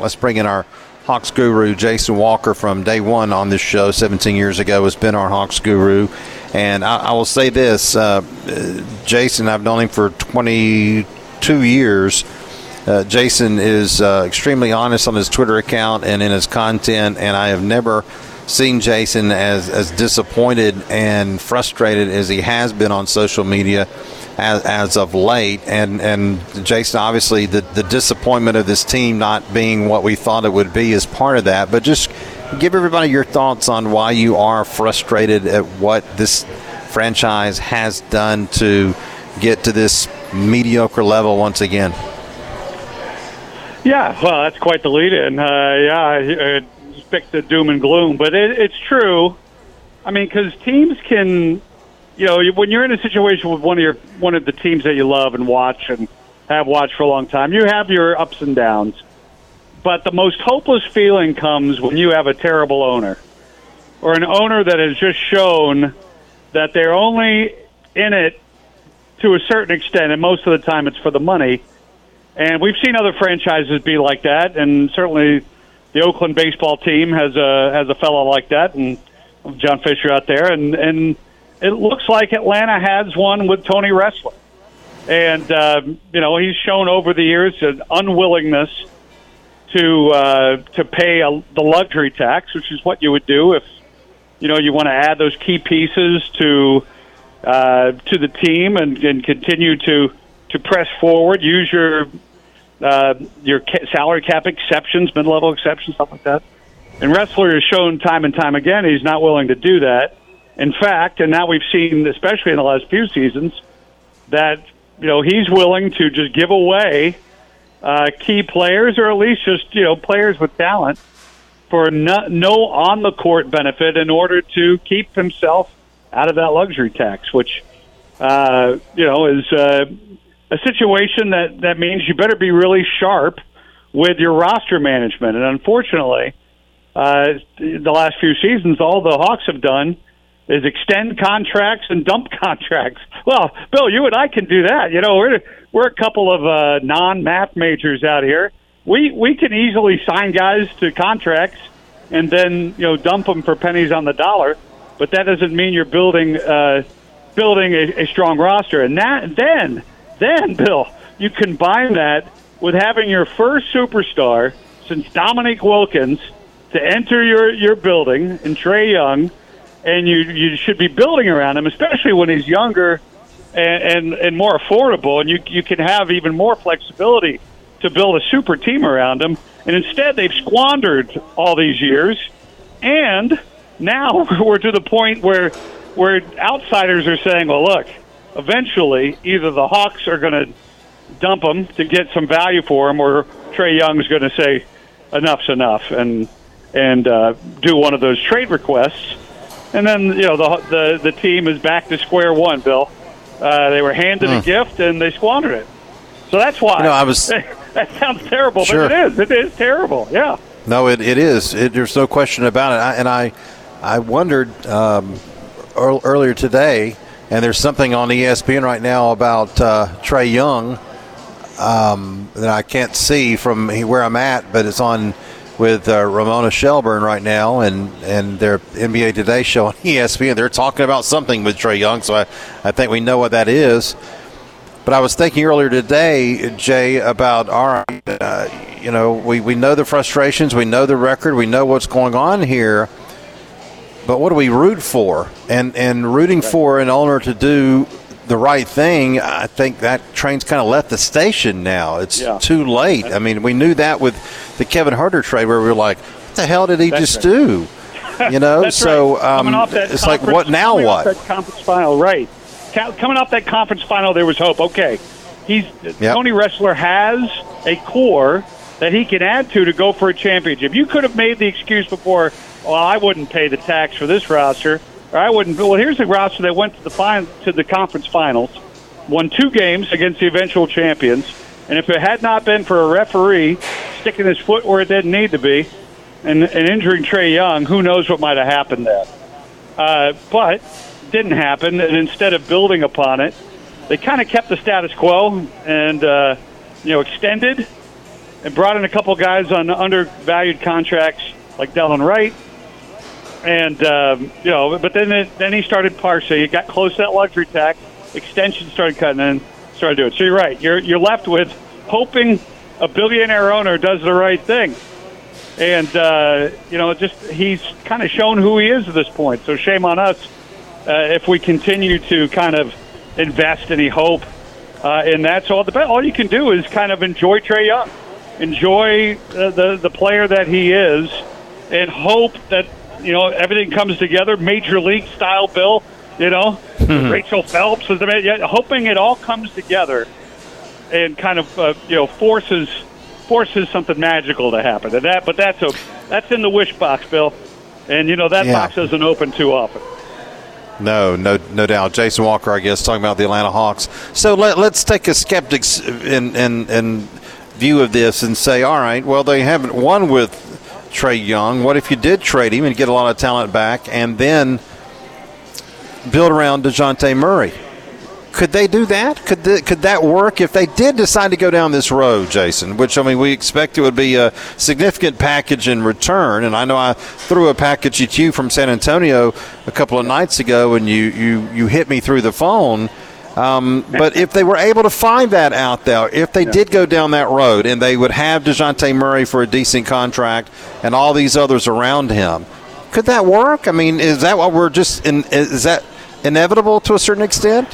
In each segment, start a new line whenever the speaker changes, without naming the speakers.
Let's bring in our Hawks guru, Jason Walker, from day one on this show 17 years ago, has been our Hawks guru. And I, I will say this uh, Jason, I've known him for 22 years. Uh, Jason is uh, extremely honest on his Twitter account and in his content, and I have never seen Jason as, as disappointed and frustrated as he has been on social media as, as of late. And, and Jason, obviously, the, the disappointment of this team not being what we thought it would be is part of that. But just give everybody your thoughts on why you are frustrated at what this franchise has done to get to this mediocre level once again.
Yeah, well, that's quite the lead in. Uh, yeah, I picked the doom and gloom, but it, it's true. I mean, because teams can you know, when you're in a situation with one of your one of the teams that you love and watch and have watched for a long time, you have your ups and downs. But the most hopeless feeling comes when you have a terrible owner or an owner that has just shown that they're only in it to a certain extent, and most of the time it's for the money. And we've seen other franchises be like that, and certainly the Oakland baseball team has a has a fellow like that, and John Fisher out there, and and it looks like Atlanta has one with Tony Ressler. And, uh, you know, he's shown over the years an unwillingness to uh, to pay a, the luxury tax, which is what you would do if, you know, you want to add those key pieces to uh, to the team and, and continue to to press forward. Use your uh, your salary cap exceptions, mid level exceptions, stuff like that. And Ressler has shown time and time again he's not willing to do that. In fact, and now we've seen, especially in the last few seasons, that you know he's willing to just give away uh, key players, or at least just you know players with talent, for no, no on the court benefit in order to keep himself out of that luxury tax, which uh, you know is uh, a situation that that means you better be really sharp with your roster management. And unfortunately, uh, the last few seasons, all the Hawks have done is extend contracts and dump contracts. Well, Bill, you and I can do that. You know, we're we're a couple of uh, non-math majors out here. We we can easily sign guys to contracts and then you know dump them for pennies on the dollar. But that doesn't mean you're building uh, building a, a strong roster. And that then then Bill, you combine that with having your first superstar since Dominique Wilkins to enter your your building and Trae Young and you you should be building around him, especially when he's younger and, and and more affordable, and you you can have even more flexibility to build a super team around him. And instead, they've squandered all these years, and now we're to the point where where outsiders are saying, "Well, look, eventually, either the Hawks are going to dump him to get some value for him, or Trae Young is going to say, enough's enough,' and and uh, do one of those trade requests." and then you know the the the team is back to square one. Bill, uh, they were handed a gift and they squandered it. So that's why.
You know, I was.
that sounds terrible,
sure.
but it is. It is terrible. Yeah.
No, it, it is. It, there's no question about it. I, and I, I wondered um, earlier today, and there's something on ESPN right now about uh, Trae Young um, that I can't see from where I'm at, but it's on with uh, Ramona Shelburne right now, and and their NBA Today show on ESPN. They're talking about something with Trae Young, so I, I think we know what that is. But I was thinking earlier today, Jay, about our, uh, you know, we, we know the frustrations, we know the record, we know what's going on here. But what do we root for? And and rooting for an owner to do the right thing, I think that train's kind of left the station now. It's yeah. too late. I mean, we knew that with the Kevin Huerter trade, where we were like, "What the hell did he That's just right. do?" You know, so
right. um,
it's like, what now? What
that conference final, right? Coming off that conference final, there was hope. Okay, he's yep. Tony Ressler has a core that he can add to to go for a championship. You could have made the excuse before, well, I wouldn't pay the tax for this roster. Or I wouldn't. Well, here's the roster that went to the fin- to the conference finals, won two games against the eventual champions, and if it had not been for a referee sticking his foot where it didn't need to be, and, and injuring Trae Young, who knows what might have happened there. Uh, but didn't happen, and instead of building upon it, they kind of kept the status quo and uh, you know extended and brought in a couple guys on undervalued contracts like Delon Wright. And um, you know, but then it, then he started parsing. He got close to that luxury tax. Extension started cutting in, started doing. So you're right. You're you're left with hoping a billionaire owner does the right thing. And uh, you know, just he's kind of shown who he is at this point. So shame on us uh, if we continue to kind of invest any hope uh, in that. So all, the, all you can do is kind of enjoy Trae Young, enjoy the the player that he is, and hope that you know everything comes together, major league style. Bill, you know, Rachel Phelps is the hoping it all comes together and kind of uh, you know forces forces something magical to happen. And that, but that's a that's in the wish box, Bill, and you know that
Yeah.
box doesn't open too often.
No, no, no doubt. Jason Walker, I guess, talking about the Atlanta Hawks. So let, let's take a skeptic's in, in, in view of this and say, all right, well, they haven't won with Trae Young. What if you did trade him and get a lot of talent back, and then build around Dejounte Murray? Could they do that? Could th- could that work if they did decide to go down this road, Jason? Which I mean, we expect it would be a significant package in return. And I know I threw a package at you from San Antonio a couple of nights ago, and you you you hit me through the phone. Um, but if they were able to find that out there, if they did go down that road, and they would have Dejounte Murray for a decent contract and all these others around him, could that work? I mean, is that what we're just in? Is that inevitable to a certain extent?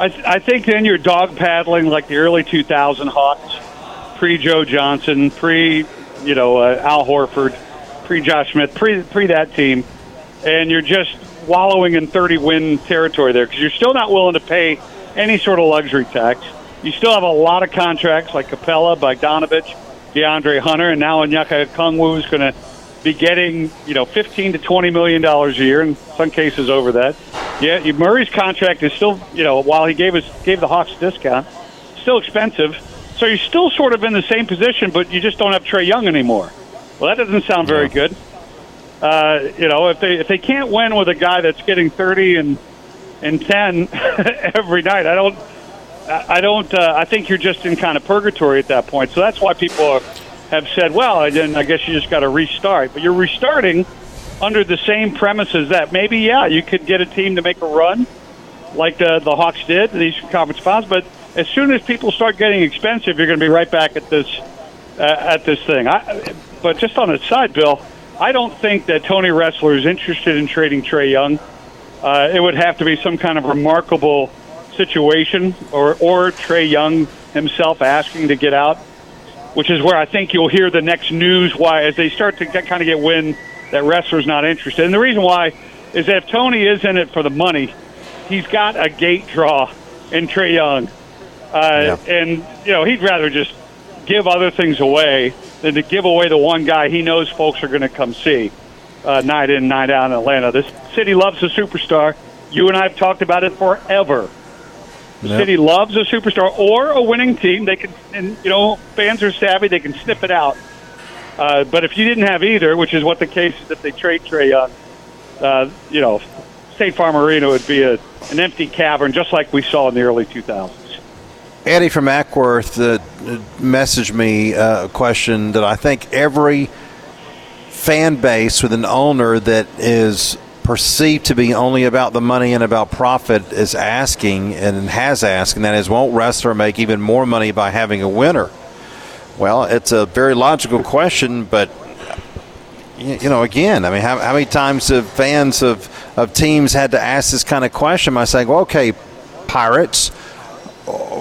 I, th- I think then you're dog paddling like the early 2000 Hawks, pre Joe Johnson, pre you know uh, Al Horford, pre Josh Smith, pre pre that team, and you're just wallowing in 30 win territory there because you're still not willing to pay any sort of luxury tax. You still have a lot of contracts like Capela, Bogdanovich, DeAndre Hunter, and now Onyeka Okongwu is going to be getting you know 15 to 20 million dollars a year, in some cases over that. Yeah, Murray's contract is still you know while he gave us gave the Hawks a discount, still expensive. So you're still sort of in the same position, but you just don't have Trae Young anymore. Well, that doesn't sound very good. Uh, you know, if they if they can't win with a guy that's getting 30 and and 10 every night, I don't. I don't. Uh, I think you're just in kind of purgatory at that point. So that's why people are, have said, "Well, then I guess you just got to restart." But you're restarting under the same premises that maybe, yeah, you could get a team to make a run like the the Hawks did in the Eastern Conference Finals. But as soon as people start getting expensive, you're going to be right back at this uh, at this thing. I, but just on the side, Bill, I don't think that Tony Ressler is interested in trading Trae Young. Uh, it would have to be some kind of remarkable situation, or or Trae Young himself asking to get out, which is where I think you'll hear the next news. Why, as they start to get, kind of get wind that Ressler's not interested, and the reason why is that if Tony is in it for the money, he's got a gate draw in Trae Young, uh, and you know he'd rather just give other things away than to give away the one guy he knows folks are going to come see uh, night in, night out in Atlanta. This city loves a superstar. You and I have talked about it forever. The
Yep.
city loves a superstar or a winning team. They can, and you know, fans are savvy. They can sniff it out. Uh, but if you didn't have either, which is what the case is if they trade Trae Young, uh, you know, State Farm Arena would be a, an empty cavern, just like we saw in the early 2000s.
Eddie from Acworth uh, messaged me uh, a question that I think every fan base with an owner that is perceived to be only about the money and about profit is asking and has asked, and that is, won't Ressler make even more money by having a winner? Well, it's a very logical question, but you know, again, I mean, how, how many times have fans of, of teams had to ask this kind of question by saying, well, okay, Pirates,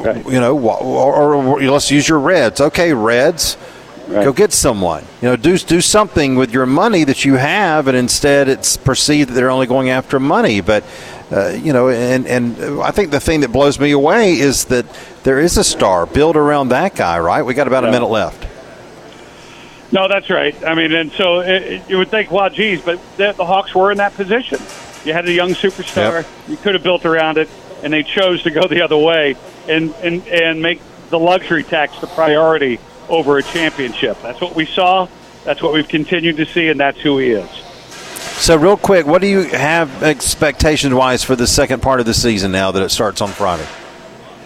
you know, wh- or, or, let's use your Reds. Okay, Reds, go get someone. You know, do do something with your money that you have, and instead it's perceived that they're only going after money. But uh, you know, and and I think the thing that blows me away is that there is a star built around that guy. Right? We got about a minute left.
No, that's right. I mean, and so it, it, you would think, well, geez, but the, the Hawks were in that position. You had a young superstar.
Yep.
You could have built around it, and they chose to go the other way and, and, and make the luxury tax the priority over a championship. That's what we saw. That's what we've continued to see, and that's who he is.
So, real quick, what do you have expectations wise for the second part of the season now that it starts on Friday?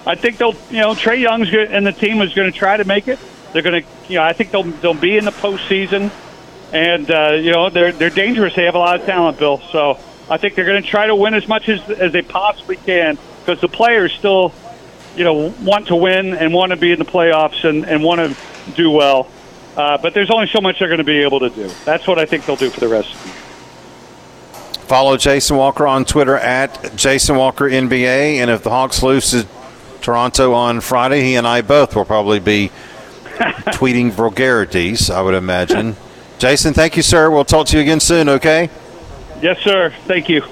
I think they'll, you know, Trae Young's go- and the team is going to try to make it They're going to, you know, I think they'll they'll be in the postseason, and uh, you know they're they're dangerous. They have a lot of talent, Bill. So I think they're going to try to win as much as as they possibly can because the players still, you know, want to win and want to be in the playoffs and and want to do well. Uh, but there's only so much they're going to be able to do. That's what I think they'll do for the rest of the year.
Follow Jason Walker on Twitter at Jason Walker NBA, and if the Hawks lose to Toronto on Friday, he and I both will probably be tweeting vulgarities. I would imagine. Jason, thank you, sir. We'll talk to you again soon. Okay.
Yes, sir. Thank you.